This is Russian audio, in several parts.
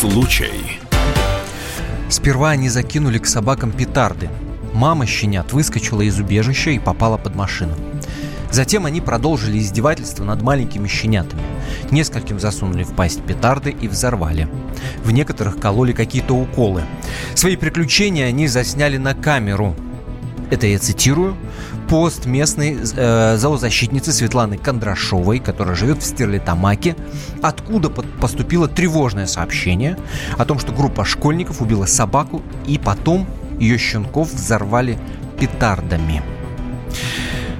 случай. Сперва они закинули к собакам петарды. Мама щенят выскочила из убежища и попала под машину. Затем они продолжили издевательство над маленькими щенятами. Нескольким засунули в пасть петарды и взорвали. В некоторых кололи какие-то уколы. Свои приключения они засняли на камеру. Это я цитирую пост местной э, зоозащитницы Светланы Кондрашовой, которая живет в Стерлитамаке, откуда поступило тревожное сообщение о том, что группа школьников убила собаку и потом ее щенков взорвали петардами.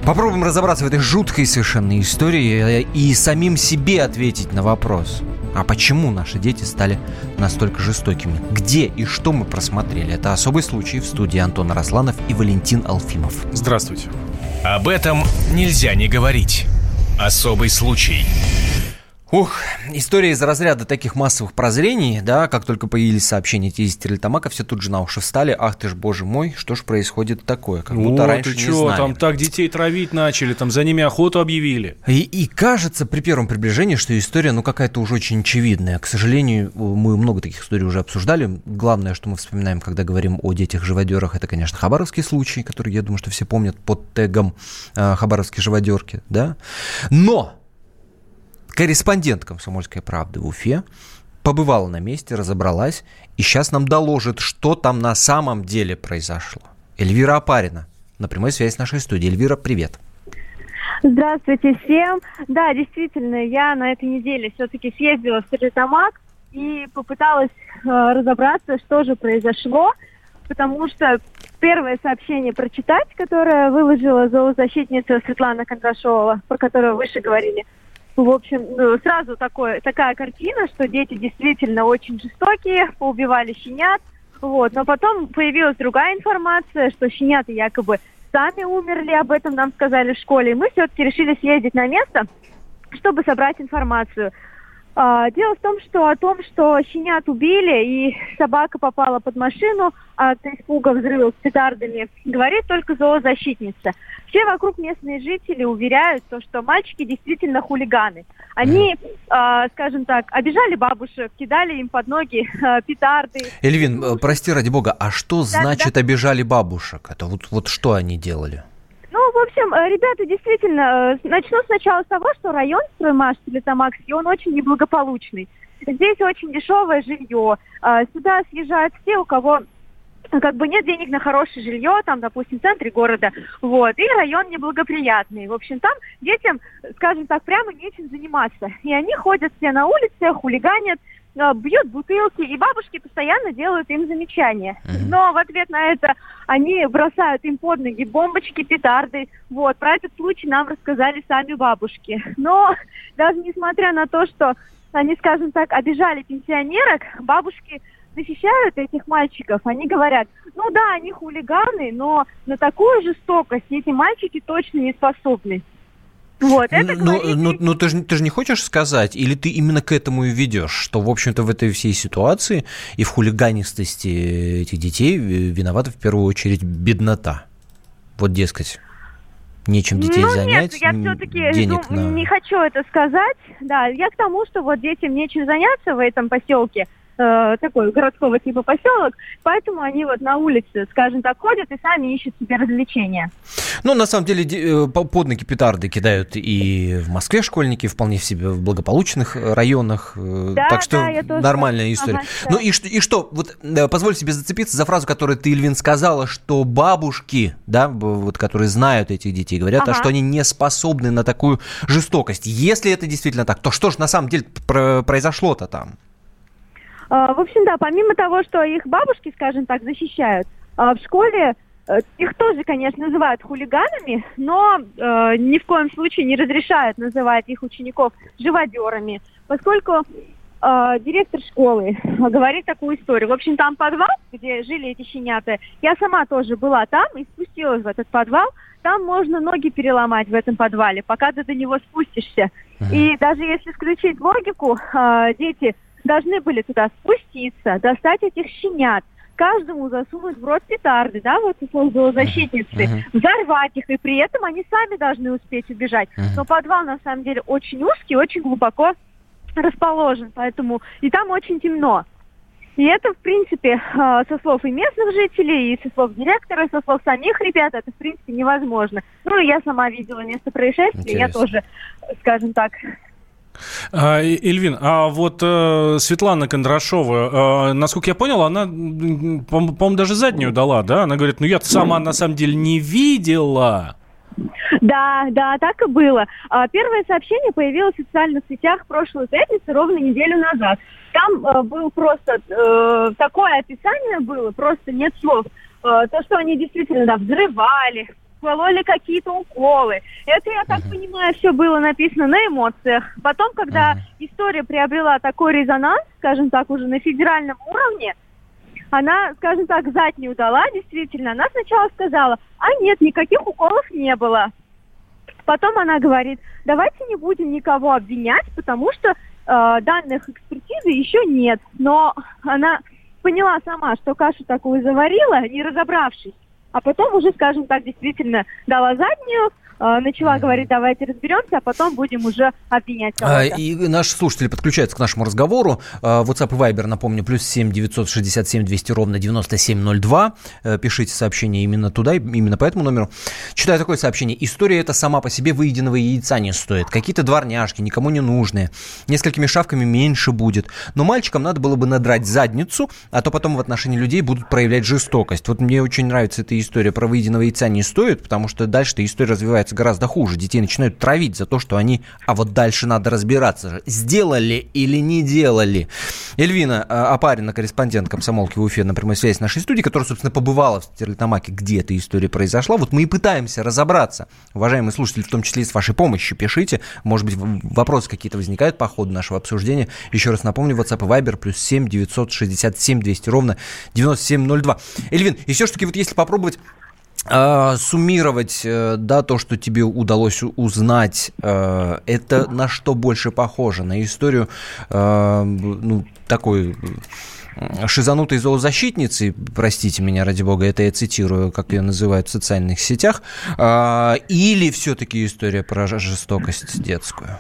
Попробуем разобраться в этой жуткой совершенно истории и самим себе ответить на вопрос. А почему наши дети стали настолько жестокими? Где и что мы просмотрели? Это особый случай в студии Антон Росланов и Валентин Алфимов. Здравствуйте. Об этом нельзя не говорить. Особый случай. Ух, история из разряда таких массовых прозрений, да, как только появились сообщения из Стерлитамака, все тут же на уши встали, ах ты ж, боже мой, что ж происходит такое, как будто О, раньше ты не чё, знали. там так детей травить начали, там за ними охоту объявили. И, и кажется при первом приближении, что история, ну, какая-то уже очень очевидная. К сожалению, мы много таких историй уже обсуждали. Главное, что мы вспоминаем, когда говорим о детях-живодерах, это, конечно, хабаровский случай, который, я думаю, что все помнят под тегом э, хабаровские живодерки, да. Но корреспондент «Комсомольской правды» в Уфе, побывала на месте, разобралась, и сейчас нам доложит, что там на самом деле произошло. Эльвира Апарина на прямой связи с нашей студией. Эльвира, привет. Здравствуйте всем. Да, действительно, я на этой неделе все-таки съездила в Стерлитамак и попыталась э, разобраться, что же произошло, потому что первое сообщение прочитать, которое выложила зоозащитница Светлана Кондрашова, про которую выше говорили – в общем, ну, сразу такое, такая картина, что дети действительно очень жестокие, поубивали щенят. Вот. Но потом появилась другая информация, что щенята якобы сами умерли, об этом нам сказали в школе. И мы все-таки решили съездить на место, чтобы собрать информацию. А, дело в том, что о том, что щенят убили и собака попала под машину от испуга взрывов с петардами, говорит только зоозащитница. Все вокруг местные жители уверяют, то, что мальчики действительно хулиганы. Они, э, скажем так, обижали бабушек, кидали им под ноги э, петарды. Эльвин, э, прости ради бога, а что да, значит да. обижали бабушек? Это вот, вот что они делали? Общем, э, ребята действительно, э, начну сначала с того, что район Строймаш Телетамакский, он очень неблагополучный. Здесь очень дешевое жилье. Э, сюда съезжают все, у кого как бы нет денег на хорошее жилье, там, допустим, в центре города, вот, и район неблагоприятный. В общем, там детям, скажем так, прямо нечем заниматься. И они ходят все на улице, хулиганят, бьют бутылки, и бабушки постоянно делают им замечания. Но в ответ на это они бросают им под ноги бомбочки, петарды. Вот, про этот случай нам рассказали сами бабушки. Но даже несмотря на то, что они, скажем так, обижали пенсионерок, бабушки защищают этих мальчиков. Они говорят, ну да, они хулиганы, но на такую жестокость эти мальчики точно не способны. Вот, это но, но, но ты, же, ты же не хочешь сказать, или ты именно к этому и ведешь, что, в общем-то, в этой всей ситуации и в хулиганистости этих детей виновата в первую очередь беднота. Вот, дескать, нечем детей ну, занять. Нет, я все-таки денег на... не хочу это сказать. Да, я к тому, что вот детям нечем заняться в этом поселке – э, такой городского типа поселок, поэтому они вот на улице, скажем так, ходят и сами ищут себе развлечения. Ну, на самом деле, э, под ноги петарды кидают и в Москве школьники, вполне в себе в благополучных э, районах. Да, так что да, нормальная тоже... история. Ага, ну и что, и что, вот позволь себе зацепиться за фразу, которую ты, Ильвин, сказала, что бабушки, да, вот которые знают этих детей, говорят, ага. что они не способны на такую жестокость. Если это действительно так, то что же на самом деле произошло-то там? А, в общем, да, помимо того, что их бабушки, скажем так, защищают, а, в школе э, их тоже, конечно, называют хулиганами, но э, ни в коем случае не разрешают называть их учеников живодерами, поскольку э, директор школы говорит такую историю. В общем, там подвал, где жили эти щенята, я сама тоже была там и спустилась в этот подвал. Там можно ноги переломать в этом подвале, пока ты до него спустишься. Uh-huh. И даже если включить логику, э, дети должны были туда спуститься, достать этих щенят, каждому засунуть в рот петарды, да, вот условно защитницы, uh-huh. взорвать их, и при этом они сами должны успеть убежать. Uh-huh. Но подвал на самом деле очень узкий, очень глубоко расположен, поэтому и там очень темно. И это, в принципе, э, со слов и местных жителей, и со слов директора, и со слов самих ребят, это, в принципе, невозможно. Ну, я сама видела место происшествия, Интересно. я тоже, скажем так, А, Эльвин, а вот э, Светлана Кондрашова, э, насколько я понял, она, по-моему, даже заднюю дала, да? Она говорит, ну я сама на самом деле не видела. Да, да, так и было. А, Первое сообщение появилось в социальных сетях в прошлую пятницу, ровно неделю назад. Там э, был просто такое описание было, просто нет слов. То, что они действительно да, взрывали, кололи какие-то уколы. Это, я так понимаю, все было написано на эмоциях. Потом, когда история приобрела такой резонанс, скажем так, уже на федеральном уровне, она, скажем так, заднюю дала, действительно. Она сначала сказала, а нет, никаких уколов не было. Потом она говорит, давайте не будем никого обвинять, потому что э, данных экспертизы еще нет. Но она поняла сама, что кашу такую заварила, не разобравшись. А потом уже, скажем так, действительно дала заднюю, начала говорить, давайте разберемся, а потом будем уже обвинять А, кого-то. И наши слушатели подключаются к нашему разговору. А, WhatsApp и Viber, напомню, плюс 7 967 200 ровно 9702. Э, Пишите сообщение именно туда, именно по этому номеру. Читаю такое сообщение. История эта сама по себе выеденного яйца не стоит. Какие-то дворняжки, никому не нужные. Несколькими шавками меньше будет. Но мальчикам надо было бы надрать задницу, а то потом в отношении людей будут проявлять жестокость. Вот мне очень нравится эта история про выеденного яйца не стоит, потому что дальше-то история развивается гораздо хуже. Детей начинают травить за то, что они... А вот дальше надо разбираться. же, Сделали или не делали. Эльвина Апарина, корреспондент комсомолки в Уфе на прямой связи с нашей студией, которая, собственно, побывала в Стерлитамаке, где эта история произошла. Вот мы и пытаемся разобраться. Уважаемые слушатели, в том числе и с вашей помощью, пишите. Может быть, вопросы какие-то возникают по ходу нашего обсуждения. Еще раз напомню, WhatsApp и Viber плюс 7 967 200 ровно 9702. Эльвин, и все-таки вот если попробовать суммировать, э, да, то, что тебе удалось узнать, э, это на что больше похоже? На историю, э, ну, такой шизанутой зоозащитницы, простите меня, ради бога, это я цитирую, как ее называют в социальных сетях, а, или все-таки история про жестокость детскую?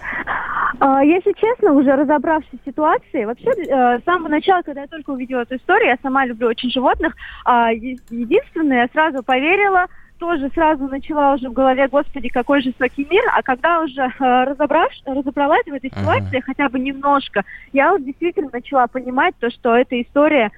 А, Если честно, уже разобравшись в ситуации, вообще э, с самого начала, когда я только увидела эту историю, я сама люблю очень животных, а, единственное, я сразу поверила, тоже сразу начала уже в голове, господи, какой жестокий мир, а когда уже э, разобравш- разобралась в этой ситуации хотя бы немножко, я вот действительно начала понимать то, что эта история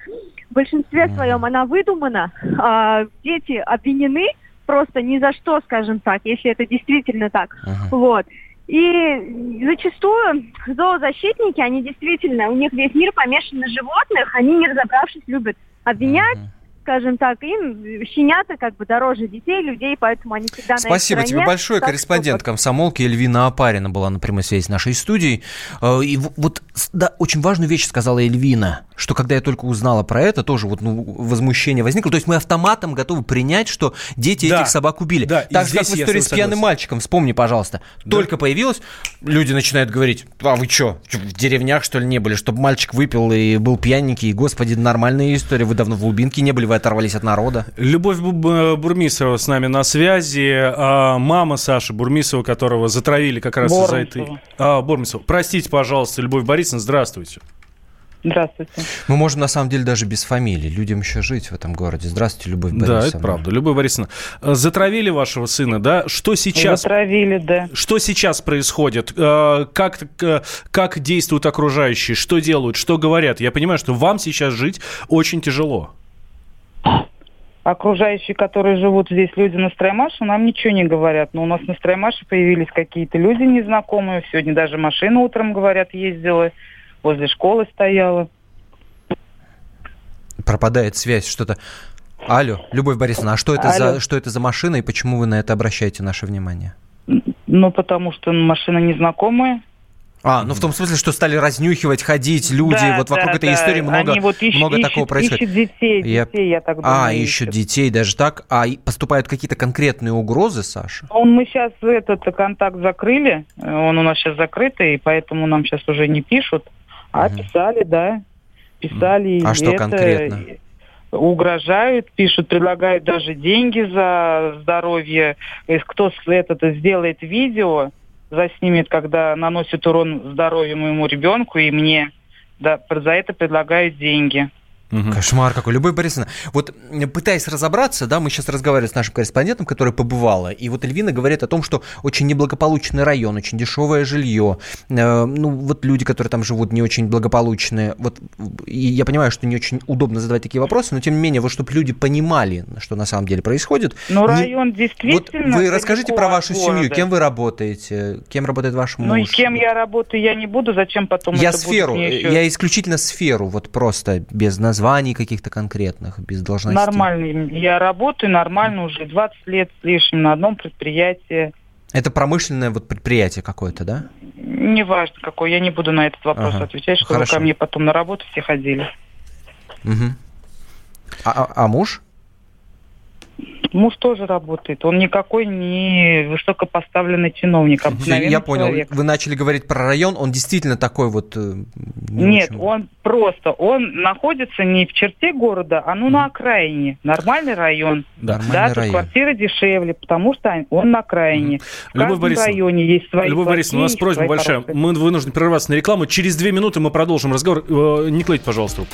в большинстве своем, она выдумана, а, дети обвинены просто ни за что, скажем так, если это действительно так. Ага. Вот. И зачастую зоозащитники, они действительно, у них весь мир помешан на животных, они, не разобравшись, любят обвинять, скажем так, им щенята как бы дороже детей, людей, поэтому они всегда на Спасибо тебе стороне. большое. Так что Корреспондент вот. комсомолки Эльвина Апарина была на прямой связи с нашей студией. Э, И вот, да, очень важную вещь сказала Эльвина, что когда я только узнала про это, тоже вот ну, возмущение возникло. То есть мы автоматом готовы принять, что дети Да. этих собак убили. Да, так же, как в истории с пьяным мальчиком. Вспомни, пожалуйста. Только появилось, люди начинают говорить, а вы что, в деревнях, что ли, не были? Чтобы мальчик выпил и был пьяненький. И, господи, нормальная история. Вы давно в глубинке не были, вы оторвались от народа. Любовь Бу- Бу- Бурмисова с нами на связи. А, мама Саши Бурмисова, которого затравили как раз из-за этой... А, Бурмисова. Простите, пожалуйста, Любовь Борисовна, здравствуйте. Здравствуйте. Мы можем, на самом деле, даже без фамилии. Людям еще жить в этом городе. Здравствуйте, Любовь Борисовна. Да, это правда. Любовь Борисовна, э, затравили вашего сына, да? Что сейчас... Затравили, да. Что сейчас происходит? Э, Как, э, как действуют окружающие? Что делают? Что говорят? Я понимаю, что вам сейчас жить очень тяжело. Окружающие, которые живут здесь, люди на Строймаше, нам ничего не говорят. Но у нас на Строймаше появились какие-то люди незнакомые. Сегодня даже машина утром, говорят, ездила. Возле школы стояла. Пропадает связь, что-то. Алло, Любовь Борисовна, а что это, Алло. за, что это за машина и почему вы на это обращаете наше внимание? Ну, потому что машина незнакомая. А, ну в том смысле, что стали разнюхивать, ходить люди, Да, вот вокруг да, этой да. истории много, Они вот ищут, много ищут, такого происходит. ищут детей, Я- детей, я так думаю. А, ищут детей, даже так. А поступают какие-то конкретные угрозы, Саша? Он, мы сейчас этот контакт закрыли, э, он у нас сейчас закрытый, и поэтому нам сейчас уже не пишут. А писали, да, писали. А и что это, конкретно? Угрожают, пишут, предлагают даже деньги за здоровье. Кто этот сделает видео, заснимет, когда наносит урон здоровью моему ребенку и мне, да, за это предлагают деньги. Угу. Кошмар какой. Любовь Борисовна, вот пытаясь разобраться, да, мы сейчас разговаривали с нашим корреспондентом, который побывала, и вот Эльвина говорит о том, что очень неблагополучный район, очень дешевое жилье, э, ну, вот люди, которые там живут, не очень благополучные. Вот, и я понимаю, что не очень удобно задавать такие вопросы, но тем не менее, вот чтобы люди понимали, что на самом деле происходит. Ну, район не... действительно... Вот вы расскажите про вашу семью, кем вы работаете, кем работает ваш муж? Ну, и кем я работаю, я не буду, зачем потом я это сферу, еще... я исключительно сферу, вот просто без названия званий каких-то конкретных, без должностей? Нормально. Я работаю нормально уже 20 лет с лишним на одном предприятии. Это промышленное вот предприятие какое-то, да? Неважно какое. Я не буду на этот вопрос ага. отвечать, чтобы Хорошо. ко мне потом на работу все ходили. Угу. А, а, а муж? Муж тоже работает. Он никакой не высокопоставленный чиновник, обыкновенный Я понял. Человек. Вы начали говорить про район. Он действительно такой вот... Э, Нет, очень... он просто... Он находится не в черте города, а ну mm. на окраине. Нормальный район. Да, да район. квартира дешевле, потому что он на окраине. Mm. В Любовь каждом районе есть свои Любовь Борисовна, у нас просьба большая. Коробки. Мы вынуждены прерваться на рекламу. Через две минуты мы продолжим разговор. Э, не клейте, пожалуйста, руку.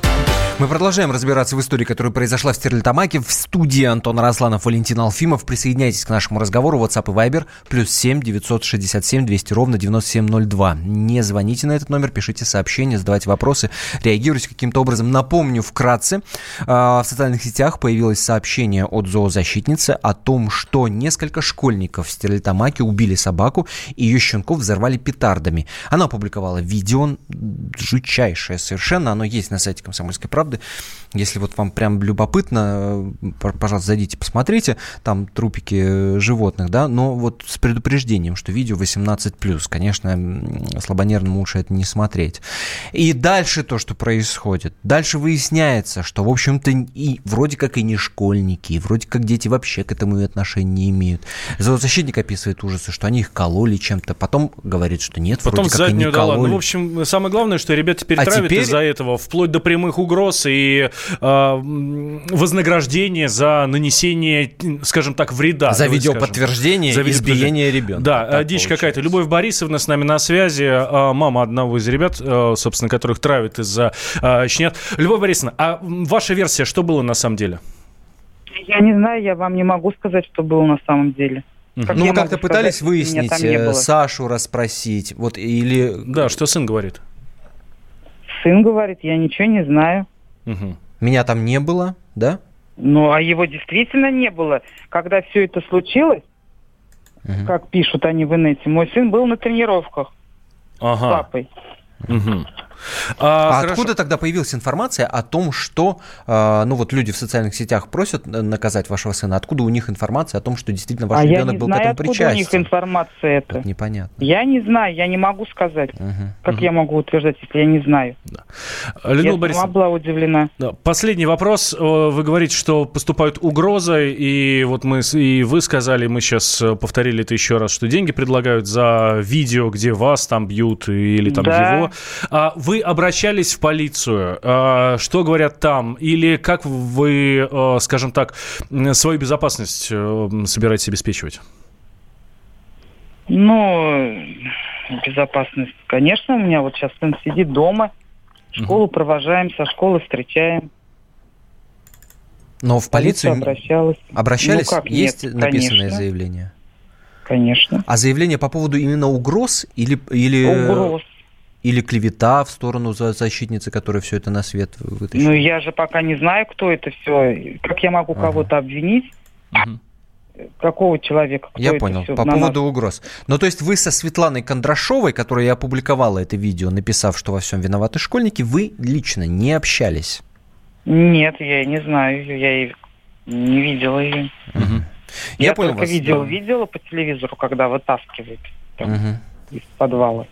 Мы продолжаем разбираться в истории, которая произошла в Стерлитамаке. В студии Антон Расланов, Валентин Алфимов. Присоединяйтесь к нашему разговору. WhatsApp и Viber. Плюс 7 967 200 ровно 9702. Не звоните на этот номер, пишите сообщения, задавайте вопросы, реагируйте каким-то образом. Напомню вкратце. А, в социальных сетях появилось сообщение от зоозащитницы о том, что несколько школьников в Стерлитамаке убили собаку и ее щенков взорвали петардами. Она опубликовала видео, жутчайшее совершенно. Оно есть на сайте «Комсомольской правды» правды. Если вот вам прям любопытно, э, пожалуйста, зайдите, посмотрите, там трупики животных, да, но вот с предупреждением, что видео 18+, конечно, слабонервному лучше это не смотреть. И дальше то, что происходит. Дальше выясняется, что, в общем-то, и вроде как и не школьники, и вроде как дети вообще к этому отношения не имеют. Зоозащитник описывает ужасы, что они их кололи чем-то, потом говорит, что нет, потом вроде как и не кололи. Ну, в общем, самое главное, что ребята теперь а травят теперь... из-за этого, вплоть до прямых угроз и э, вознаграждение за нанесение, скажем так, вреда. За видеоподтверждение за избиение ребенка. Да, так дичь какая-то. Любовь Борисовна с нами на связи, а, мама одного из ребят, собственно, которых травят из-за щенят. Любовь Борисовна, а ваша версия, что было на самом деле? Я не знаю, я вам не могу сказать, что было на самом деле. Как ну, вы как-то пытались сказать, выяснить, э, Сашу расспросить, вот или... Да, что сын говорит? Сын говорит, я ничего не знаю. Угу. Меня там не было, да? Ну, а его действительно не было. Когда все это случилось, угу. как пишут они в инете, мой сын был на тренировках ага. с папой. Угу. А, а откуда тогда появилась информация о том, что, э, ну вот люди в социальных сетях просят наказать вашего сына, откуда у них информация о том, что действительно ваш а ребенок был знаю, к этому причастен? у них информация это. это непонятно. Я не знаю, я не могу сказать. Угу, как угу. я могу утверждать, если я не знаю? Да. Людмила я Борисовна, сама была удивлена. Да. Последний вопрос. Э, вы говорите, что поступают угрозы, и вот мы, и вы сказали, мы сейчас э, повторили это еще раз, что деньги предлагают за видео, где вас там бьют или там да. его. А вы обращались в полицию? А, что говорят там? Или как вы, э, скажем так, свою безопасность э, собираетесь обеспечивать? Ну, безопасность, конечно, у меня вот сейчас сын сидит дома, школу угу. провожаем, со школы встречаем. Но в полицию обращалась. Обращались? Ну, как? Есть Нет, написанное конечно. заявление? Конечно. А заявление по поводу именно угроз или... или... Угроз. Или клевета в сторону защитницы, которая все это на свет вытащила? Ну, я же пока не знаю, кто это все. Как я могу ага. кого-то обвинить? Угу. Какого человека? Кто я понял. По поводу нас... угроз. Ну, то есть вы со Светланой Кондрашовой, которая и опубликовала это видео, написав, что во всем виноваты школьники, вы лично не общались? Нет, я не знаю ее. Я и не видела ее. Угу. Я, я понял только вас. видео видела по телевизору, когда вытаскивают там, угу. из подвала.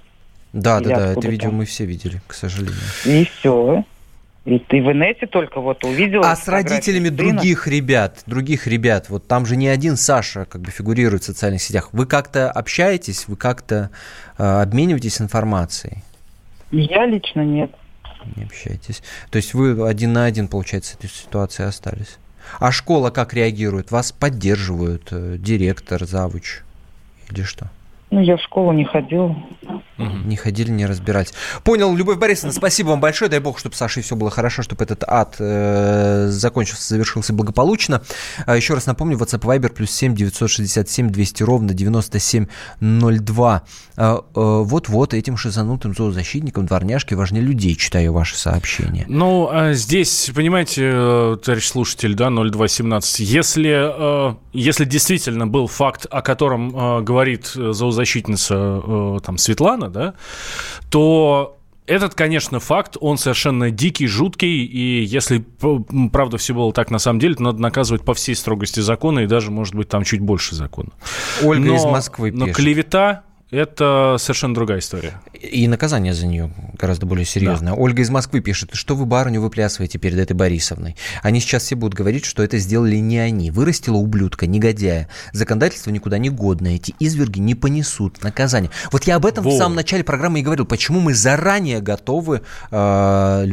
Да, да, да, это видео мы все видели, к сожалению. И все. И ты в инете только вот увидел. А с родителями сына? других ребят, других ребят, вот там же не один Саша как бы фигурирует в социальных сетях. Вы как-то общаетесь, вы как-то э, обмениваетесь информацией? Я лично нет. Не общаетесь. То есть вы один на один, получается, с этой ситуацией остались. А школа как реагирует? Вас поддерживают э, директор, завуч или что? Ну, я в школу не Не ходили, не разбирались. Понял, Любовь Борисовна, спасибо вам большое. Дай бог, чтобы с Сашей все было хорошо, чтобы этот ад э, закончился, завершился благополучно. А еще раз напомню, WhatsApp Viber плюс 7 967 200 ровно 9702. А, э, вот-вот этим шизанутым зоозащитникам дворняжки важнее людей, читаю ваши сообщения. Ну, а здесь, понимаете, э, товарищ слушатель, да, 0217, если, э, если действительно был факт, о котором говорит зоозащитник, защитница э, там Светлана, да, то этот, конечно, факт, он совершенно дикий, жуткий, и если правда все было так на самом деле, то надо наказывать по всей строгости закона, и даже, может быть, там чуть больше закона. Ольга но, из Москвы пишет. Но клевета это совершенно другая история. И наказание за нее гораздо более серьезное. Да. Ольга из Москвы пишет, что вы барыню выплясываете перед этой Борисовной. Они сейчас все будут говорить, что это сделали не они. Вырастила ублюдка, негодяя. Законодательство никуда не годное. Эти изверги не понесут наказание. Вот я об этом Во. в самом начале программы и говорил. Почему мы заранее готовы э,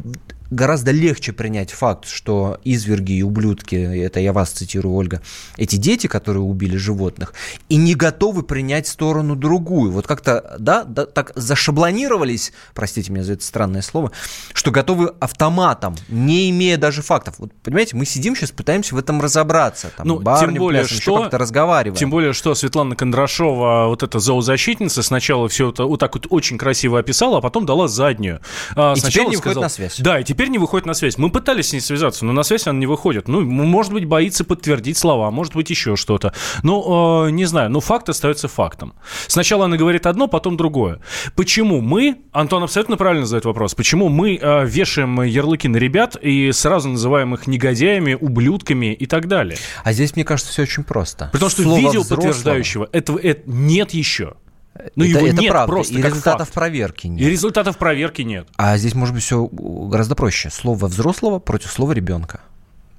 гораздо легче принять факт, что изверги и ублюдки, это я вас цитирую, Ольга, эти дети, которые убили животных, и не готовы принять сторону другую. Вот как-то, да, да так зашаблонировались, простите меня за это странное слово, что готовы автоматом, не имея даже фактов. Вот, понимаете, мы сидим сейчас, пытаемся в этом разобраться. Там, ну, тем более, плясом, что, как-то разговариваем. Тем более, что Светлана Кондрашова, вот эта зоозащитница, сначала все это вот так вот очень красиво описала, а потом дала заднюю. А, и теперь не выходит на связь. Да, и теперь теперь не выходит на связь. Мы пытались с ней связаться, но на связь она не выходит. Ну, может быть, боится подтвердить слова, может быть, еще что-то. Ну, э, не знаю, но факт остается фактом. Сначала она говорит одно, потом другое. Почему мы, Антон абсолютно правильно задает вопрос, почему мы э, вешаем ярлыки на ребят и сразу называем их негодяями, ублюдками и так далее? А здесь, мне кажется, все очень просто. Потому что Слово видео взрослого... подтверждающего этого, этого нет еще. Ну, это, его это нет правда. просто. И результатов факт. проверки нет. И результатов проверки нет. А здесь может быть все гораздо проще. Слово взрослого против слова ребенка.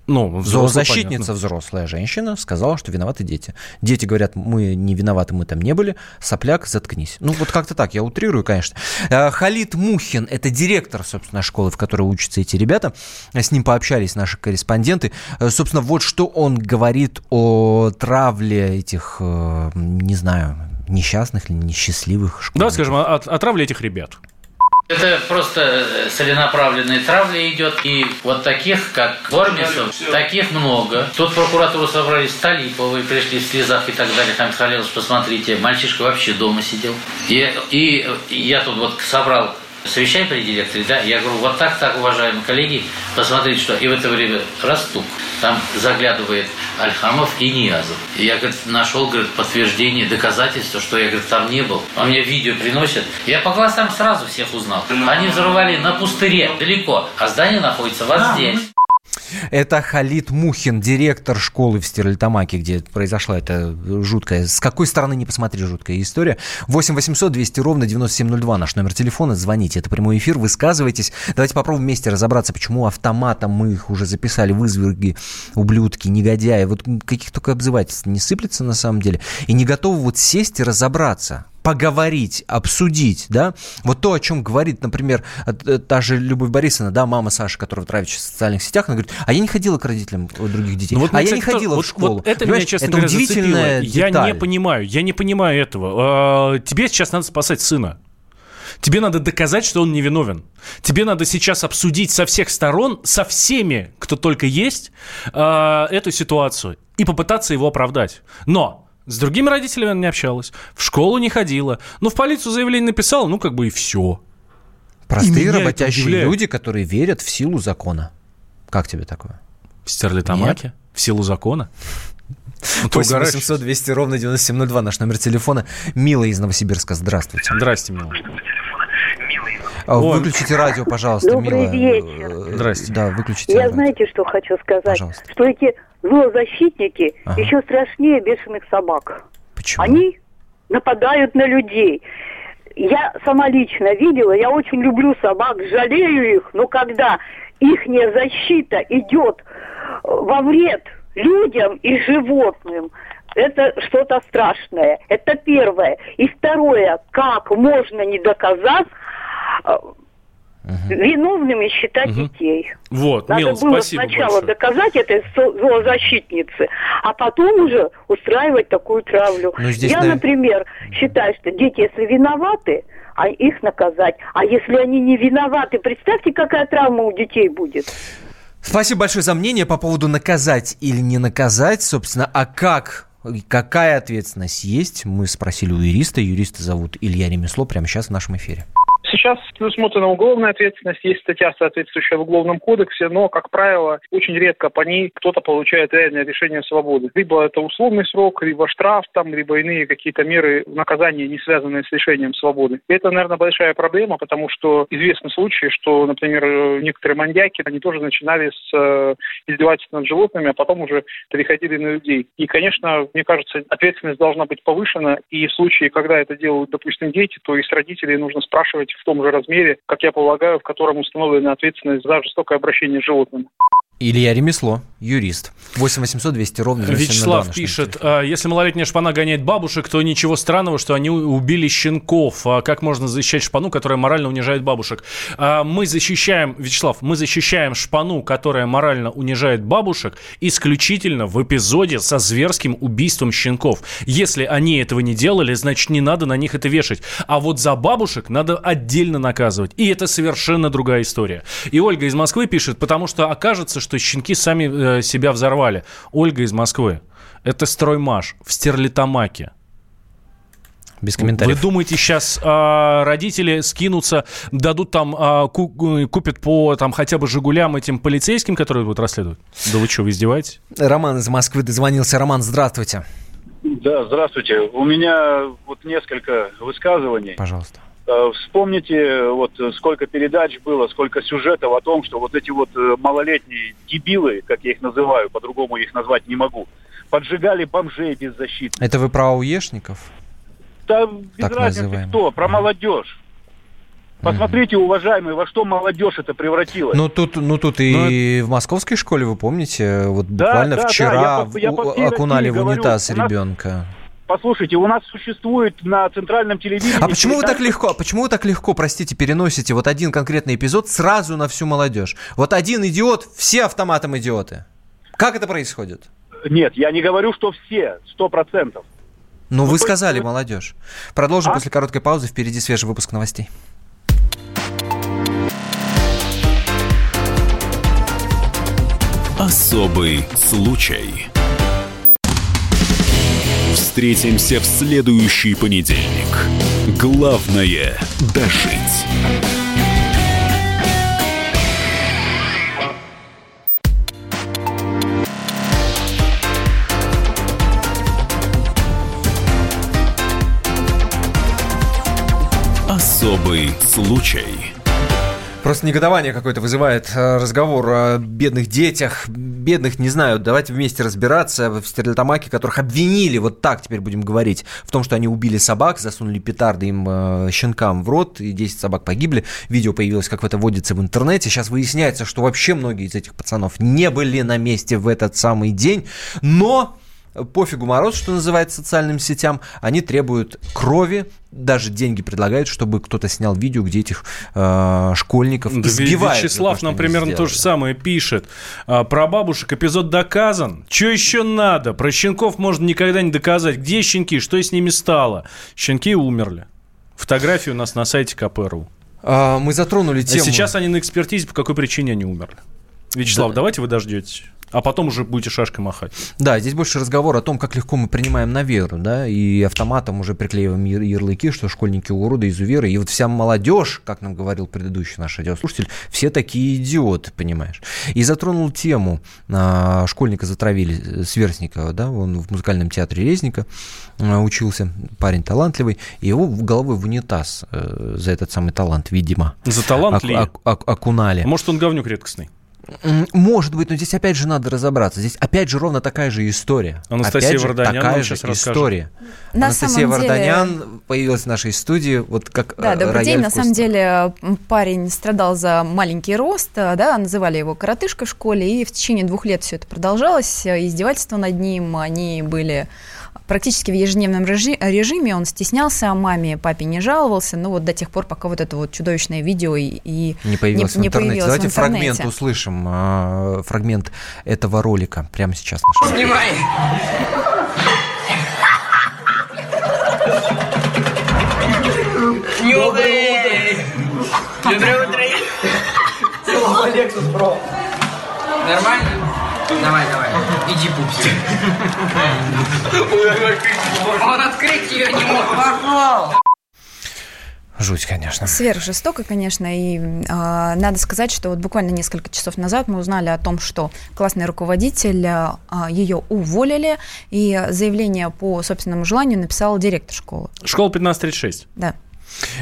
Ну, Зоозащитница понятно. взрослая женщина сказала, что виноваты дети. Дети говорят, мы не виноваты, мы там не были. Сопляк, заткнись. Ну, вот как-то так, я утрирую, конечно. Э, Халид Мухин, это директор, собственно, школы, в которой учатся эти ребята. С ним пообщались наши корреспонденты. Э, собственно, вот что он говорит о травле этих, э, не знаю, несчастных или несчастливых школьников. Да, скажем, о, о травле этих ребят. Это просто э, целенаправленная травля идет. И вот таких, как Бормисов, таких много. Тут прокуратуру собрались Талиповые, пришли в слезах и так далее. Там Халилович, посмотрите, мальчишка вообще дома сидел. И, и я тут вот собрал совещание при директоре, да, я говорю, вот так, так, уважаемые коллеги, посмотрите, что и в это время растук, там заглядывает Альхамов и Ниязов. И я, говорит, нашел, говорит, подтверждение, доказательства, что я, говорит, там не был. Он мне видео приносит. Я по глазам сразу всех узнал. Они взорвали на пустыре, далеко, а здание находится вот здесь. Это Халид Мухин, директор школы в Стерлитамаке, где произошла эта жуткая, с какой стороны не посмотри, жуткая история. 8 800 200 ровно 9702 наш номер телефона. Звоните, это прямой эфир, высказывайтесь. Давайте попробуем вместе разобраться, почему автоматом мы их уже записали в изверги, ублюдки, негодяи. Вот каких только обзывательств не сыплется на самом деле. И не готовы вот сесть и разобраться поговорить, обсудить, да, вот то, о чем говорит, например, э, та же Любовь Борисовна, да, мама Саши, которая травится в социальных сетях, она говорит, а я не ходила к родителям других детей, ну, вот, а я не ходила вот, в школу. Вот это Понимаешь, меня, честно это говоря, удивительная деталь. Я не понимаю, я не понимаю этого. А, тебе сейчас надо спасать сына. Тебе надо доказать, что он невиновен. Тебе надо сейчас обсудить со всех сторон, со всеми, кто только есть, а, эту ситуацию и попытаться его оправдать. Но с другими родителями она не общалась, в школу не ходила. Ну, в полицию заявление написала, ну, как бы и все. Простые это работящие люди, которые верят в силу закона. Как тебе такое? В Стерлитамаке? В силу закона? Ну, ты 8 угораешь. 800 200 ровно 9702 наш номер телефона. Мила из Новосибирска, здравствуйте. Здрасте, Мила. А. Выключите радио, пожалуйста, Добрый Мила. вечер. Э, Здрасте. Да, выключите Я радио. знаете, что хочу сказать? Пожалуйста. Что эти зоозащитники Ага. еще страшнее бешеных собак. Почему? Они нападают на людей. Я сама лично видела, я очень люблю собак, жалею их, но когда ихняя защита идет э, во вред людям и животным, это что-то страшное. Это первое. И второе, как можно, не доказав, э, виновными считать детей. Вот, Надо Мила, было спасибо сначала большое. доказать этой зо- зоозащитнице, а потом уже устраивать такую травлю. Ну, здесь, Я, навер- например, считаю, что дети, если виноваты, а их наказать. А если они не виноваты, представьте, какая травма у детей будет. Спасибо большое за мнение по поводу наказать или не наказать, собственно, а как какая ответственность есть, мы спросили у юриста. Юриста зовут Илья Ремесло прямо сейчас в нашем эфире. Сейчас предусмотрена уголовная ответственность, есть статья, соответствующая в Уголовном кодексе, но, как правило, очень редко по ней кто-то получает реальное решение свободы. Либо это условный срок, либо штраф, там, либо иные какие-то меры наказания, не связанные с лишением свободы. И это, наверное, большая проблема, потому что известны случаи, что, например, некоторые маньяки, они тоже начинали с э, издевательств над животными, а потом уже переходили на людей. И, конечно, мне кажется, ответственность должна быть повышена, и в случае, когда это делают, допустим, дети, то и с родителей нужно спрашивать в том же размере, как я полагаю, в котором установлена ответственность за жестокое обращение с животным. Илья Ремесло, юрист. 8 800 200 ровно 9702 Вячеслав пишет, «А, если малолетняя шпана гоняет бабушек, то ничего странного, что они убили щенков. А как можно защищать шпану, которая морально унижает бабушек? А, Мы защищаем, Вячеслав, мы защищаем шпану, которая морально унижает бабушек, исключительно в эпизоде со зверским убийством щенков. Если они этого не делали, значит, не надо на них это вешать. А вот за бабушек надо отдельно наказывать. И это совершенно другая история. И Ольга из Москвы пишет, потому что окажется, что щенки сами э, себя взорвали. Ольга из Москвы. Это строймаш в Стерлитамаке. Без комментариев. Вы думаете, сейчас родители скинутся, дадут там, а, ку- ку- купят по там хотя бы «Жигулям» этим полицейским, которые будут расследовать? Да вы что, вы издеваетесь? Роман из Москвы дозвонился. Роман, здравствуйте. Да, здравствуйте. У меня вот несколько высказываний. Пожалуйста. Э, Вспомните, вот э, сколько передач было, сколько сюжетов о том, что вот эти вот э, малолетние дебилы, как я их называю, по-другому их назвать не могу, поджигали бомжей беззащитных. Это вы про ауешников? Да без Так разницы называемых. кто, про молодежь. Посмотрите, уважаемые, во что молодежь это превратилась. Ну тут, ну тут и в московской школе, вы помните, вот Да, буквально да, да, вчера я по- я по всей окунали в унитаз говорю, ребенка. Послушайте, у нас существует на центральном телевидении... А почему вы так легко, почему вы так легко, простите, переносите вот один конкретный эпизод сразу на всю молодежь? Вот один идиот, все автоматом идиоты. Как это происходит? Нет, я не говорю, что все, сто процентов. Ну, вы то сказали, есть- молодежь. Продолжим А? после короткой паузы. Впереди свежий выпуск новостей. Особый случай. Встретимся в следующий понедельник. Главное – дожить. Особый случай. Просто негодование какое-то вызывает э, разговор о бедных детях. Бедных, не знаю, давайте вместе разбираться в Стерлитамаке, которых обвинили, вот так теперь будем говорить, в том, что они убили собак, засунули петарды им, э, щенкам в рот, и 10 собак погибли. Видео появилось, как это водится в интернете. Сейчас выясняется, что вообще многие из этих пацанов не были на месте в этот самый день, но пофигу мороз, что называется, социальным сетям, они требуют крови, даже деньги предлагают, чтобы кто-то снял видео, где этих э, школьников Да избивают. Вячеслав то, нам примерно то сделали. же самое пишет. А, про бабушек эпизод доказан. Что еще надо? Про щенков можно никогда не доказать. Где щенки? Что с ними стало? Щенки умерли. Фотографии у нас на сайте КПРУ. А, мы затронули А тему. сейчас они на экспертизе, по какой причине они умерли. Вячеслав, Да. давайте вы дождетесь. А потом уже будете шашкой махать. Да, здесь больше разговор о том, как легко мы принимаем на веру, да, и автоматом уже приклеиваем яр- ярлыки, что школьники уроды, изуверы, и вот вся молодежь, как нам говорил предыдущий наш радиослушатель, все такие идиоты, понимаешь. И затронул тему, а, школьника затравили, э, Сверстникова, да, он в музыкальном театре Резника а, учился, парень талантливый, и его головой в унитаз э, за этот самый талант, видимо, За талант оку- ли? оку- оку- окунали. Может, он говнюк редкостный? Может быть, но здесь опять же надо разобраться. Здесь опять же ровно такая же история. Анастасия опять же, Варданян такая же история. На Анастасия самом деле- Варданян появилась в нашей студии, вот как Да, э, добрый рояль день. На вкусно. самом деле парень страдал за маленький рост, э, да, называли его коротышкой в школе, и в течение двух лет все это продолжалось. Э, Издевательства над ним, они были практически в ежедневном режи- режиме, он стеснялся маме, папе не жаловался, ну вот до тех пор, пока вот это вот чудовищное видео и, и Не появилась не в интернете. появилось Давайте в интернете. фрагмент услышим, э, фрагмент этого ролика прямо сейчас. наш. Снимай! Доброе утро! Доброе утро! Целого Lexus Pro. Нормально? Давай, давай. Иди, пупсик. Он открыть ее не мог. Пошел! Жуть, конечно. Сверхжестоко, конечно, и э, надо сказать, что вот буквально несколько часов назад мы узнали о том, что классный руководитель э, ее уволили, и заявление по собственному желанию написал директор школы. Школа 1536. Да.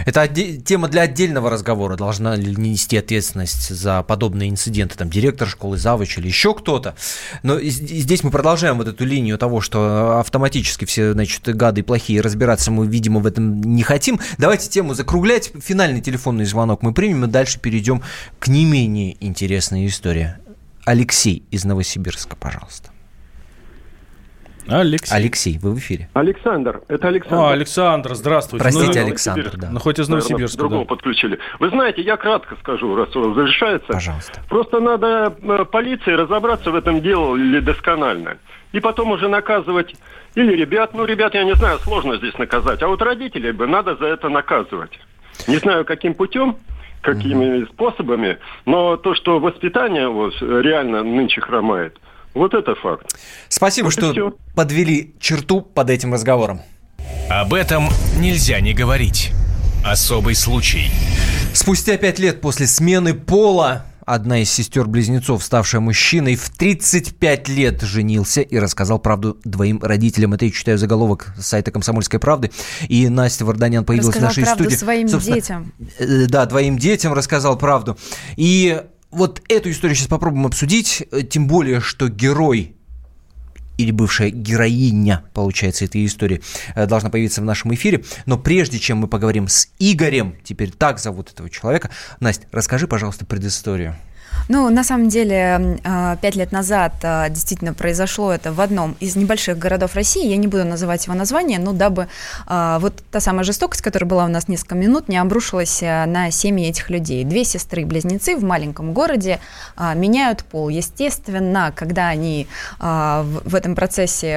Это тема для отдельного разговора. Должна ли нести ответственность за подобные инциденты, там, директор школы, завуч или еще кто-то. Но здесь мы продолжаем вот эту линию того, что автоматически все, значит, гады и плохие разбираться мы, видимо, в этом не хотим. Давайте тему закруглять. Финальный телефонный звонок мы примем и дальше перейдем к не менее интересной истории. Алексей из Новосибирска, пожалуйста. Алексей. Алексей, вы в эфире. Александр, это Александр. А, Александр, здравствуйте. Простите, Ну, Александр, да. Ну, хоть из Наверное, Новосибирска, другого да. подключили. Вы знаете, я кратко скажу, раз у вас разрешается. Пожалуйста. Просто надо э, полиции разобраться в этом деле досконально. И потом уже наказывать или ребят, ну, ребят, я не знаю, сложно здесь наказать, а вот родителей бы надо за это наказывать. Не знаю, каким путем, какими способами, но то, что воспитание вот, реально нынче хромает, вот это факт. Спасибо, Вот что всё. подвели черту под этим разговором. Об этом нельзя не говорить. Особый случай. Спустя пять лет после смены пола одна из сестер-близнецов, ставшая мужчиной, в 35 лет женился и рассказал правду двоим родителям. Это я читаю заголовок с сайта «Комсомольской правды». И Настя Варданян появилась Рассказал в нашей правду студии. своим Собственно, детям. э, Да, двоим детям рассказал правду. И вот эту историю сейчас попробуем обсудить, э, тем более, что герой или бывшая героиня, получается, этой истории, э, должна появиться в нашем эфире. Но прежде чем мы поговорим с Игорем, теперь так зовут этого человека, Настя, расскажи, пожалуйста, предысторию. Ну, на самом деле, э, пять лет назад э, действительно произошло это в одном из небольших городов России. Я не буду называть его название, но дабы э, вот та самая жестокость, которая была у нас несколько минут, не обрушилась на семьи этих людей. Две сестры-близнецы в маленьком городе меняют пол. Естественно, когда они в этом процессе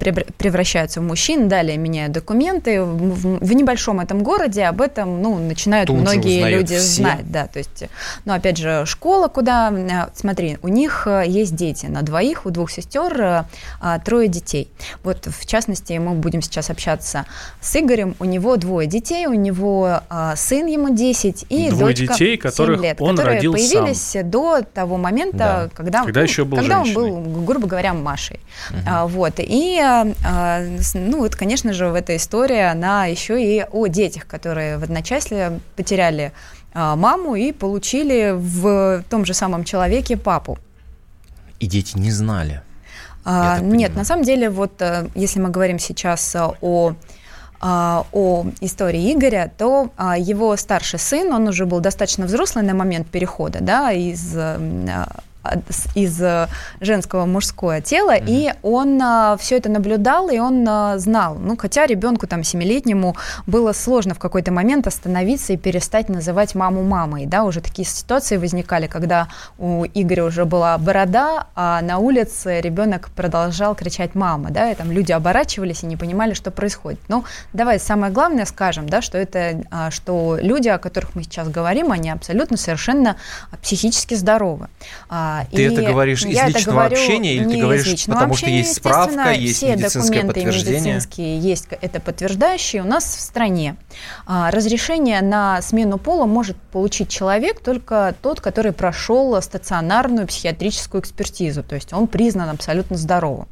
превр- превращаются в мужчин, далее меняют документы, в, небольшом этом городе об этом ну, начинают Тут многие люди все. знать. Да, то есть, ну, опять же, школа, куда, э, смотри, у них э, есть дети, на двоих, у двух сестер э, а, трое детей. Вот, в частности, мы будем сейчас общаться с Игорем, у него двое детей, у него а, сын ему 10 и Двое дочка детей, 7 которых лет, он которые родил появились до того момента, Да. когда, Когда ну, еще был когда он был, грубо говоря, Машей. А, вот, и, а, ну, вот, конечно же, в этой истории она еще и о детях, которые в одночасье потеряли маму и получили в том же самом человеке папу. И дети не знали. А, нет, понимаю. на самом деле, вот э, если мы говорим сейчас а, о а, о истории Игоря, то а, его старший сын, он уже был достаточно взрослый на момент перехода, да, из а, из э, женского в мужское тело, и он все это наблюдал, и он а, знал. Ну, хотя ребенку там семилетнему было сложно в какой-то момент остановиться и перестать называть маму мамой, да, уже такие ситуации возникали, когда у Игоря уже была борода, а на улице ребенок продолжал кричать мама, да, и там люди оборачивались и не понимали, что происходит. Но давай самое главное скажем, да, что это, а, что люди, о которых мы сейчас говорим, они абсолютно совершенно а, психически здоровы. А, А, ты это говоришь из личного общения или ты говоришь потому общения, что есть справка, есть все медицинское документы подтверждение? медицинские есть это подтверждающие у нас в стране. А, разрешение на смену пола может получить человек только тот, который прошел стационарную психиатрическую экспертизу, то есть он признан абсолютно здоровым.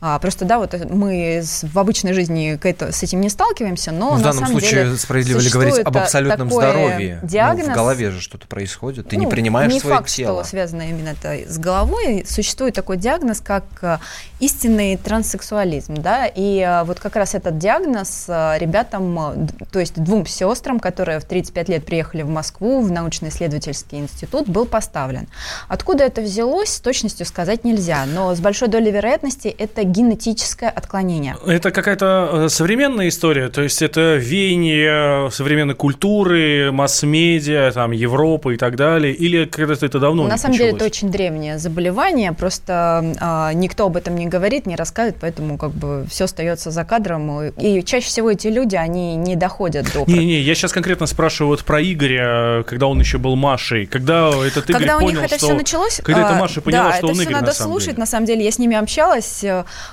А, просто да, вот мы в обычной жизни с этим не сталкиваемся, но ну, в данном случае деле справедливо ли говорить об абсолютном здоровье? Диагноз, ну, в голове же что-то происходит, ты ну, не принимаешь не свое факт, тело. что связано именно это с головой. Существует такой диагноз, как э, истинный транссексуализм, да, и э, вот как раз этот диагноз э, ребятам, то есть двум сестрам, которые в 35 лет приехали в Москву в научно-исследовательский институт, был поставлен. Откуда это взялось, с точностью сказать нельзя, но с большой долей вероятности это генетическое отклонение. Это какая-то современная история, то есть это веяние современной культуры, масс-медиа, там, Европы и так далее, или когда-то это давно На самом началось? деле это очень древнее заболевание, просто а, никто об этом не говорит, не рассказывает, поэтому как бы все остается за кадром. И чаще всего эти люди, они не доходят до... Не-не, я сейчас конкретно спрашиваю вот про Игоря, когда он еще был Машей. Когда этот Игорь когда понял, у них это что... все началось, Когда а, эта Маша поняла, да, что он это Игорь, надо на самом слушать, деле. на самом деле. Я с ними общалась,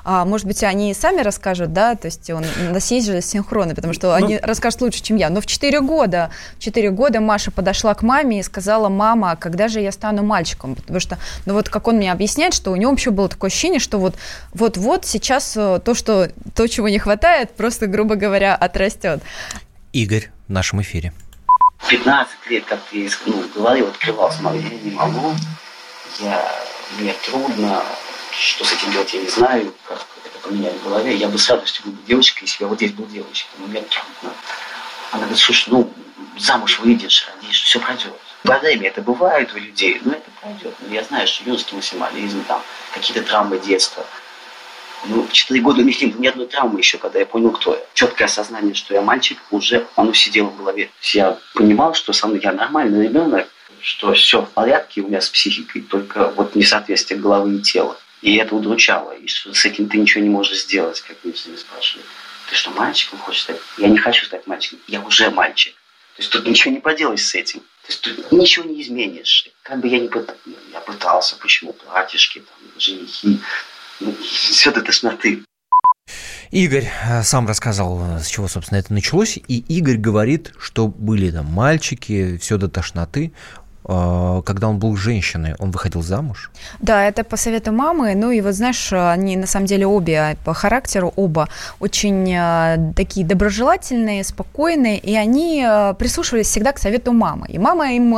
а, может быть, они сами расскажут, да, то есть он, у нас есть же синхроны, потому что Ну, они расскажут лучше, чем я. Но в 4 года, в 4 года Маша подошла к маме и сказала, мама, а когда же я стану мальчиком? Потому что, ну вот как он мне объясняет, что у него вообще было такое ощущение, что вот вот-вот сейчас э, то, что, то, чего не хватает, просто, грубо говоря, отрастет. Игорь в нашем эфире. 15 лет, как ты ну, говорил, открывал, смотри, я не могу, я, мне трудно, что с этим делать, я не знаю, как это поменять в голове. Я бы с радостью был бы девочкой, если бы я вот здесь был девочкой, но мне трудно. Она говорит, слушай, ну, замуж выйдешь, родишь, все пройдет. Во время это бывает у людей, но это пройдет. Но я знаю, что юношеский максимализм, там, какие-то травмы детства. Ну, в 4 года у них не было ни одной травмы еще, когда я понял, кто я. Четкое осознание, что я мальчик, уже оно сидело в голове. То есть я понимал, что со мной я нормальный ребенок, что все в порядке у меня с психикой, только вот несоответствие головы и тела. И это удручало. И что с этим ты ничего не можешь сделать, как мне все спрашивают. Ты что, мальчиком хочешь стать? Я не хочу стать мальчиком, я уже мальчик. То есть тут ничего не поделаешь с этим. То есть тут ничего не изменишь. Как бы я не пытался, я пытался, почему братишки, там, женихи, ну, все до тошноты. Игорь э, сам рассказал, э, с чего, собственно, это началось. И Игорь говорит, что были там мальчики, все до тошноты. Э, когда он был женщиной, он выходил замуж? Да, это по совету мамы. Ну и вот знаешь, они на самом деле обе по характеру, оба очень э, такие доброжелательные, спокойные, и они прислушивались всегда к совету мамы. И мама им,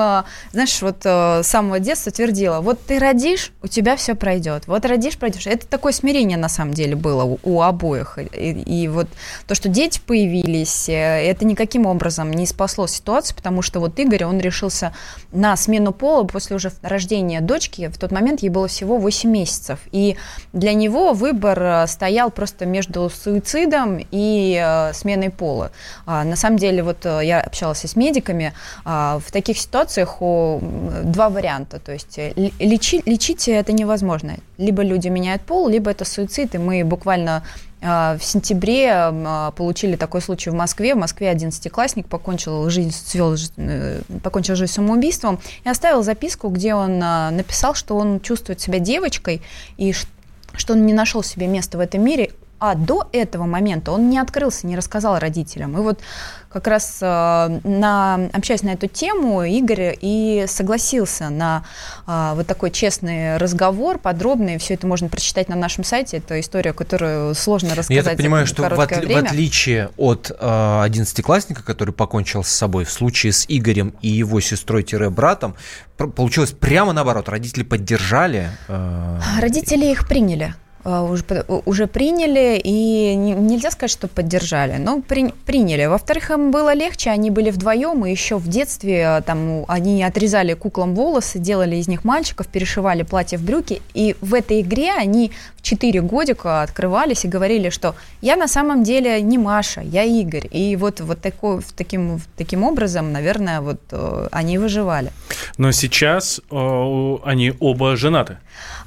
знаешь, вот с самого детства твердила, вот ты родишь, у тебя все пройдет. Вот родишь, пройдешь. Это такое смирение на самом деле было у, у обоих. И, и вот то, что дети появились, э, это никаким образом не спасло ситуацию, потому что вот Игорь, он решился на смену пола после уже рождения дочки. В тот момент ей было всего 8 месяцев. И для него выбор э, стоял просто между суицидом и э, сменой пола. А, на самом деле, вот э, я общалась с медиками, а, в таких ситуациях два варианта. То есть лечи, лечить это невозможно. Либо люди меняют пол, либо это суицид. И мы буквально в сентябре а, получили такой случай в Москве. В Москве 11-классник покончил жизнь, свел, э, покончил жизнь самоубийством и оставил записку, где он а, написал, что он чувствует себя девочкой и что он не нашел себе места в этом мире. А до этого момента он не открылся, не рассказал родителям. И вот как раз э, на, общаясь на эту тему, Игорь и согласился на э, вот такой честный разговор, подробный. Все это можно прочитать на нашем сайте. Это история, которую сложно рассказать. Я так понимаю, что в, от, время. в отличие от э, одиннадцатиклассника, который покончил с собой, в случае с Игорем и его сестрой-братом, получилось прямо наоборот. Родители поддержали. Э... Родители их приняли уже, уже приняли, и нельзя сказать, что поддержали, но при, приняли. Во-вторых, им было легче, они были вдвоем, и еще в детстве там, они отрезали куклам волосы, делали из них мальчиков, перешивали платье в брюки, и в этой игре они в 4 годика открывались и говорили, что я на самом деле не Маша, я Игорь. И вот, вот такой, таким, таким образом, наверное, вот они выживали. Но сейчас э, они оба женаты.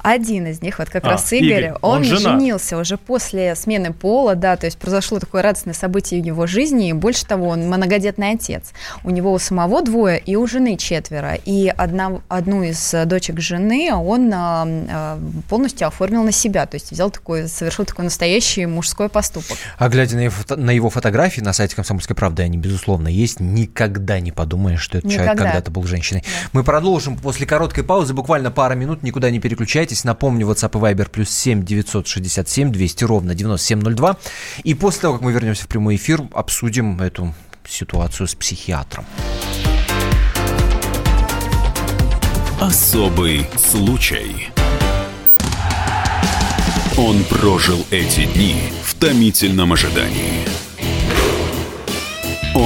Один из них, вот как а, раз Игорь, Игорь. он он, женился уже после смены пола, да, то есть произошло такое радостное событие в его жизни, и больше того, он многодетный отец. У него у самого двое и у жены четверо, и одна, одну из дочек жены он а, а, полностью оформил на себя, то есть взял такой, совершил такой настоящий мужской поступок. А глядя на его, фото- на его фотографии на сайте «Комсомольской правды», они, безусловно, есть, никогда не подумаешь, что этот человек Никогда. когда-то был женщиной. Мы продолжим после короткой паузы, буквально пара минут, никуда не переключайтесь. Напомню, WhatsApp и Viber плюс 7 967 200 ровно 9702. И после того, как мы вернемся в прямой эфир, обсудим эту ситуацию с психиатром. Особый случай. Он прожил эти дни в томительном ожидании.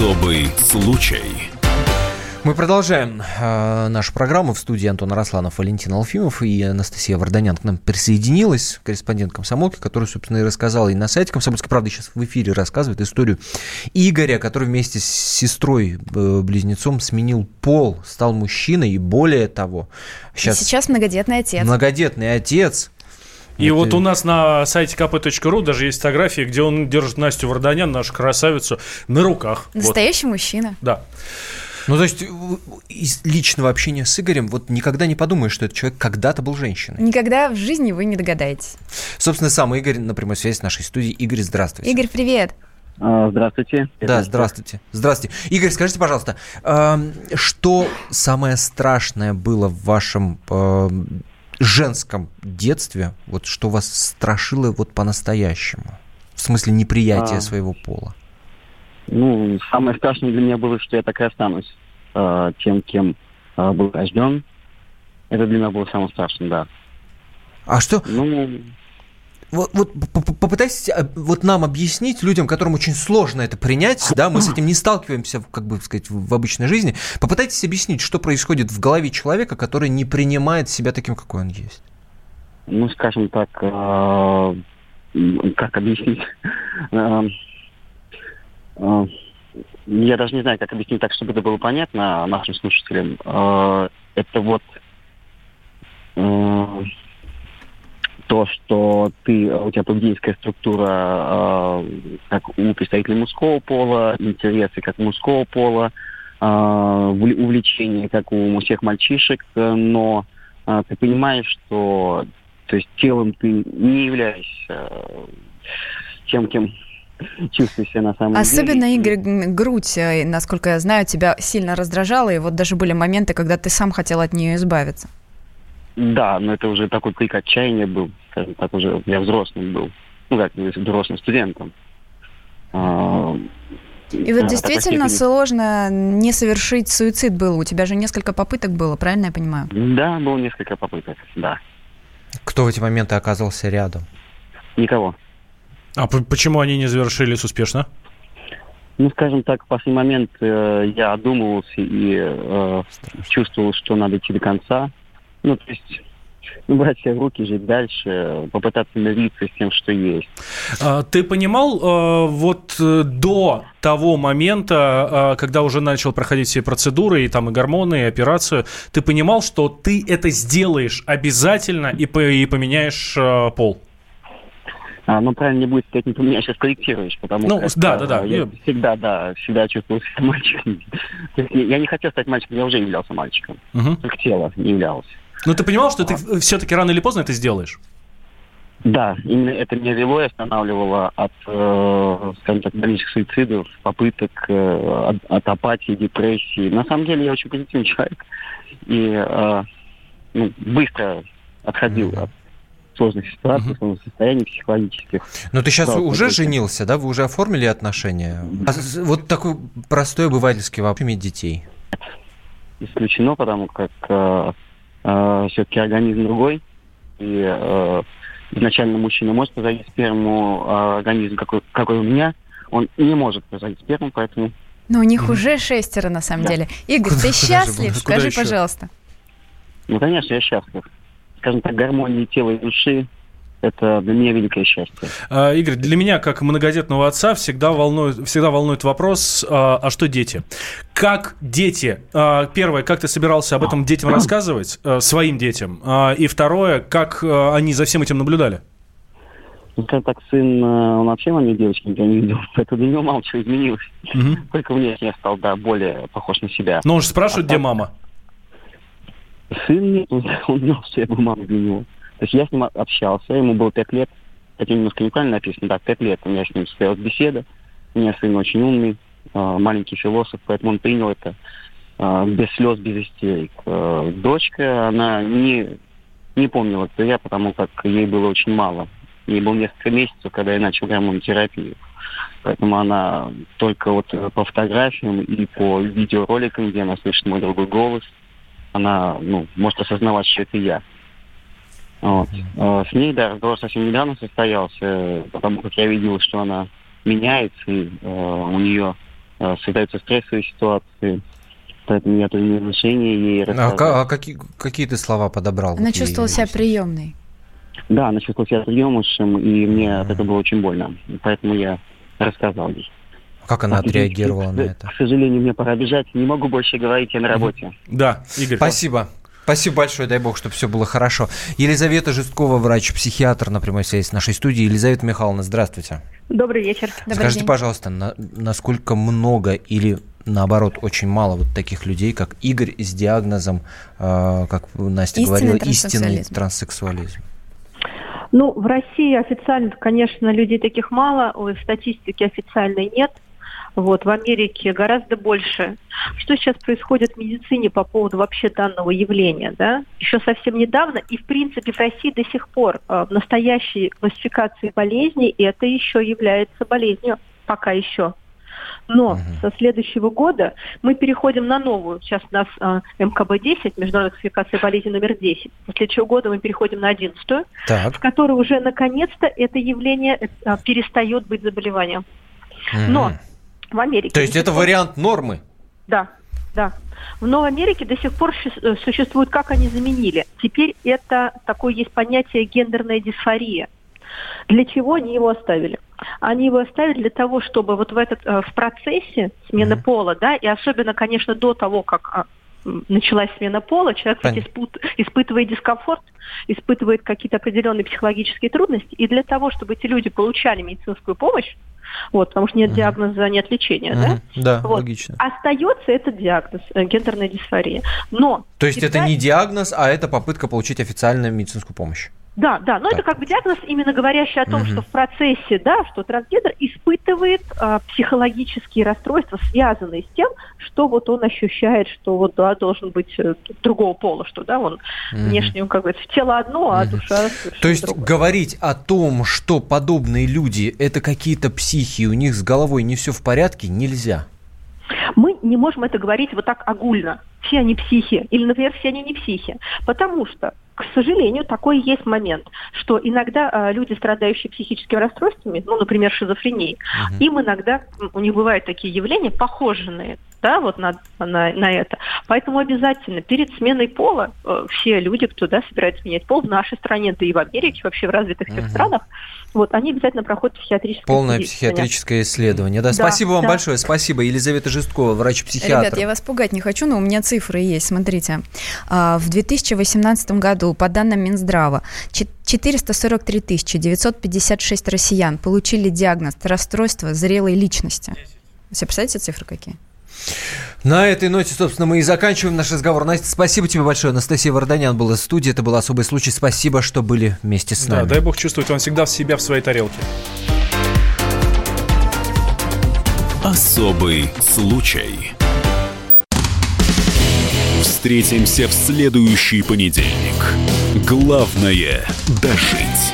Особый случай. Мы продолжаем э, нашу программу в студии Антон Росланов, Валентин Алфимов и Анастасия Варданян к нам присоединилась, корреспондент комсомолки, который, собственно, и рассказал и на сайте «Комсомольской правды» сейчас в эфире рассказывает историю Игоря, который вместе с сестрой-близнецом сменил пол, стал мужчиной и более того, Сейчас, сейчас, сейчас многодетный отец. многодетный отец. И Это- вот у нас на сайте kp.ru даже есть фотографии, где он держит Настю Варданян, нашу красавицу, на руках. Вот. Настоящий мужчина. Да. Ну, то есть, в- из личного общения с Игорем вот никогда не подумаешь, что этот человек когда-то был женщиной. Никогда в жизни вы не догадаетесь. Собственно, сам Игорь на прямой связи с нашей студией. Игорь, здравствуйте. Игорь, привет. Здравствуйте. Да, здравствуйте. Здравствуйте. Игорь, скажите, пожалуйста, что самое страшное было в вашем женском детстве, вот что вас страшило вот по-настоящему? В смысле неприятия А. своего пола? Ну, самое страшное для меня было, что я так и останусь э, тем, кем э, был рожден. Это для меня было самое страшное, да. А что? Ну, Вот, вот попытайтесь э, вот нам объяснить, людям, которым очень сложно это принять, да, мы с этим не сталкиваемся, как бы сказать, в обычной жизни, попытайтесь объяснить, что происходит в голове человека, который не принимает себя таким, какой он есть. ну, скажем так, м, как объяснить? Э, я даже не знаю, как объяснить так, чтобы это было понятно нашим слушателям. Это вот то, что ты, у тебя поведенческая структура, э, как у представителей мужского пола, интересы как мужского пола, э, увл- увлечения как у всех мальчишек, э, но э, ты понимаешь, что то есть телом ты не являешься э, тем, кем чувствуешь себя на самом Особенно, деле. Игорь, грудь, э, насколько я знаю, тебя сильно раздражала, и вот даже были моменты, когда ты сам хотел от нее избавиться. Да, но это уже такой крик отчаяния был, скажем так, уже я взрослым был. Ну как, не взрослым студентом. А, И вот да, действительно сложно не совершить суицид было. У тебя же несколько попыток было, правильно я понимаю? Да, было несколько попыток, да. Кто в эти моменты оказался рядом? Никого. А почему они не завершились успешно? Ну, скажем так, в последний момент э, я одумывался и э, чувствовал, что надо идти до конца. Ну, то есть, ну, брать себя в руки, жить дальше, попытаться мириться с тем, что есть. А, Ты понимал э, вот э, до того момента, э, когда уже начал проходить все процедуры, и там и гормоны, и операцию, ты понимал, что ты это сделаешь обязательно и, и поменяешь пол? А, ну, правильно не будет сказать, не поменяешь, а скорректируешь, потому Ну, как да, да, да. я Я- всегда, да, всегда чувствовал себя мальчиком. Я не хотел стать мальчиком, я уже являлся мальчиком. Мгм. Только тело не являлось. Но ты понимал, что ты все-таки рано или поздно это сделаешь? Да, именно это меня вело и останавливало от, э, скажем так, дальнейших суицидов, попыток, э, от, от апатии, депрессии. На самом деле я очень позитивный человек и э, ну, быстро отходил от сложных ситуациях, сложных состояний психологических. Но ты сейчас Да, уже конечно. женился, да? Вы уже оформили отношения? А вот такой простой обывательский вопрос. Иметь детей. исключено, потому как все-таки организм другой. И э, изначально мужчина может производить сперму, а организм, какой, какой у меня, он не может производить сперму, поэтому Но у них уже шестеро, на самом деле. Игорь, Куда- ты счастлив? Скажи, Куда еще? пожалуйста. Ну, конечно, я счастлив. Скажем так, гармония тела и души – это для меня великое счастье. А, Игорь, для меня, как многодетного отца, всегда волнует, всегда волнует вопрос, а, а что дети? Как дети? А, Первое, как ты собирался об этом детям рассказывать, а, своим детям? А, И второе, как а, они за всем этим наблюдали? Ну, скажем так, сын, э, он вообще на мне девочки никогда не видел, поэтому для него мало чего изменилось. Только внешне я стал, да, более похож на себя. Но он же спрашивает, где мама? Сын нет, он, он знал, что я был мамой для него. То есть я с ним общался, ему было пять лет. Это немножко неправильно написано, да, пять лет. У меня с ним состоялась беседа. У меня сын очень умный, э, маленький философ, поэтому он принял это э, без слез, без истерик. Э, Дочка, она не, не помнила, кто я, потому как ей было очень мало. Ей было несколько месяцев, когда я начал гормонотерапию. Поэтому она только вот э, по фотографиям и по видеороликам, где она слышит мой другой голос, она ну, может осознавать, что это я. Вот. Э, С ней, да, разговор совсем недавно состоялся, э, потому как я видел, что она меняется, и э, у нее э, создаются стрессовые ситуации. Поэтому я принял решение ей А, рассказать. ка- а какие, какие ты слова подобрал? Она чувствовала себя приемной. Да, она чувствовала себя приемышем, и мне от этого было очень больно. Поэтому я рассказал ей. Как она А, отреагировала на это? К сожалению, мне пора бежать. Не могу больше говорить, я на работе. Да, Игорь. Спасибо. Спасибо большое, дай бог, чтобы все было хорошо. Елизавета Жесткова, врач-психиатр на прямой связи с нашей студией. Елизавета Михайловна, здравствуйте. Добрый вечер. Скажите, пожалуйста, на- насколько много или наоборот очень мало вот таких людей, как Игорь с диагнозом, э, как Настя Истинный говорила, транссексуализм. истинный транссексуализм? Ну, в России официально, конечно, людей таких мало, статистики официальной нет. Вот, в Америке гораздо больше. Что сейчас происходит в медицине по поводу вообще данного явления, да? Еще совсем недавно, и в принципе в России до сих пор э, в настоящей классификации болезней это еще является болезнью, пока еще. Но со следующего года мы переходим на новую. Сейчас у нас э, МКБ-10, международная классификация болезней номер 10. Со следующего года мы переходим на 11 Так. в которой уже наконец-то это явление э, перестает быть заболеванием. Но в Америке... То есть это вариант нормы? Да, да. В Новой Америке до сих пор э, существует, как они заменили. Теперь это такое есть понятие гендерная дисфория. Для чего они его оставили? Они его оставили для того, чтобы вот в этот э, в процессе смены пола, да, и особенно, конечно, до того, как а, началась смена пола, человек Понятно. испут- испытывает дискомфорт, испытывает какие-то определенные психологические трудности, и для того, чтобы эти люди получали медицинскую помощь, вот, потому что нет диагноза, нет лечения, да? Мгм. Да, Вот. логично. Остается этот диагноз, э, гендерная дисфория. Но То есть это всегда- не диагноз, а это попытка получить официальную медицинскую помощь? Да, да, но это как бы диагноз, именно говорящий о том, Мгм. что в процессе, да, что трансгендер испытывает а, психологические расстройства, связанные с тем, что вот он ощущает, что вот да, должен быть э, другого пола, что да, он Мгм. внешне, как говорится, тело одно, а душа совершенно То есть другое. говорить о том, что подобные люди это какие-то психи, у них с головой не все в порядке, нельзя. Мы не можем это говорить вот так огульно. Все они психи. Или, например, все они не психи. Потому что, к сожалению, такой есть момент, что иногда а, люди, страдающие психическими расстройствами, ну, например, шизофренией, им иногда, у них бывают такие явления, похожие на это. Да, вот на, на, на это. Поэтому обязательно перед сменой пола э, все люди, кто да, собирается менять пол в нашей стране, да и в Америке, вообще в развитых всех Мгм. странах, вот они обязательно проходят психиатрическое Полное психиатрическое исследование. Да, Да, спасибо вам да. большое. Спасибо. Елизавета Жесткова, врач-психиатр. Ребят, я вас пугать не хочу, но у меня цифры есть. Смотрите, А, в 2018 году, по данным Минздрава, чет- 443 956 россиян получили диагноз расстройства зрелой личности. Вы себе представляете цифры какие? На этой ноте, собственно, мы и заканчиваем наш разговор. Настя, спасибо тебе большое. Анастасия Варданян была в студии. Это был особый случай. Спасибо, что были вместе с Да, нами. дай бог чувствовать он всегда в себя в своей тарелке. Особый случай. Встретимся в следующий понедельник. Главное – дожить.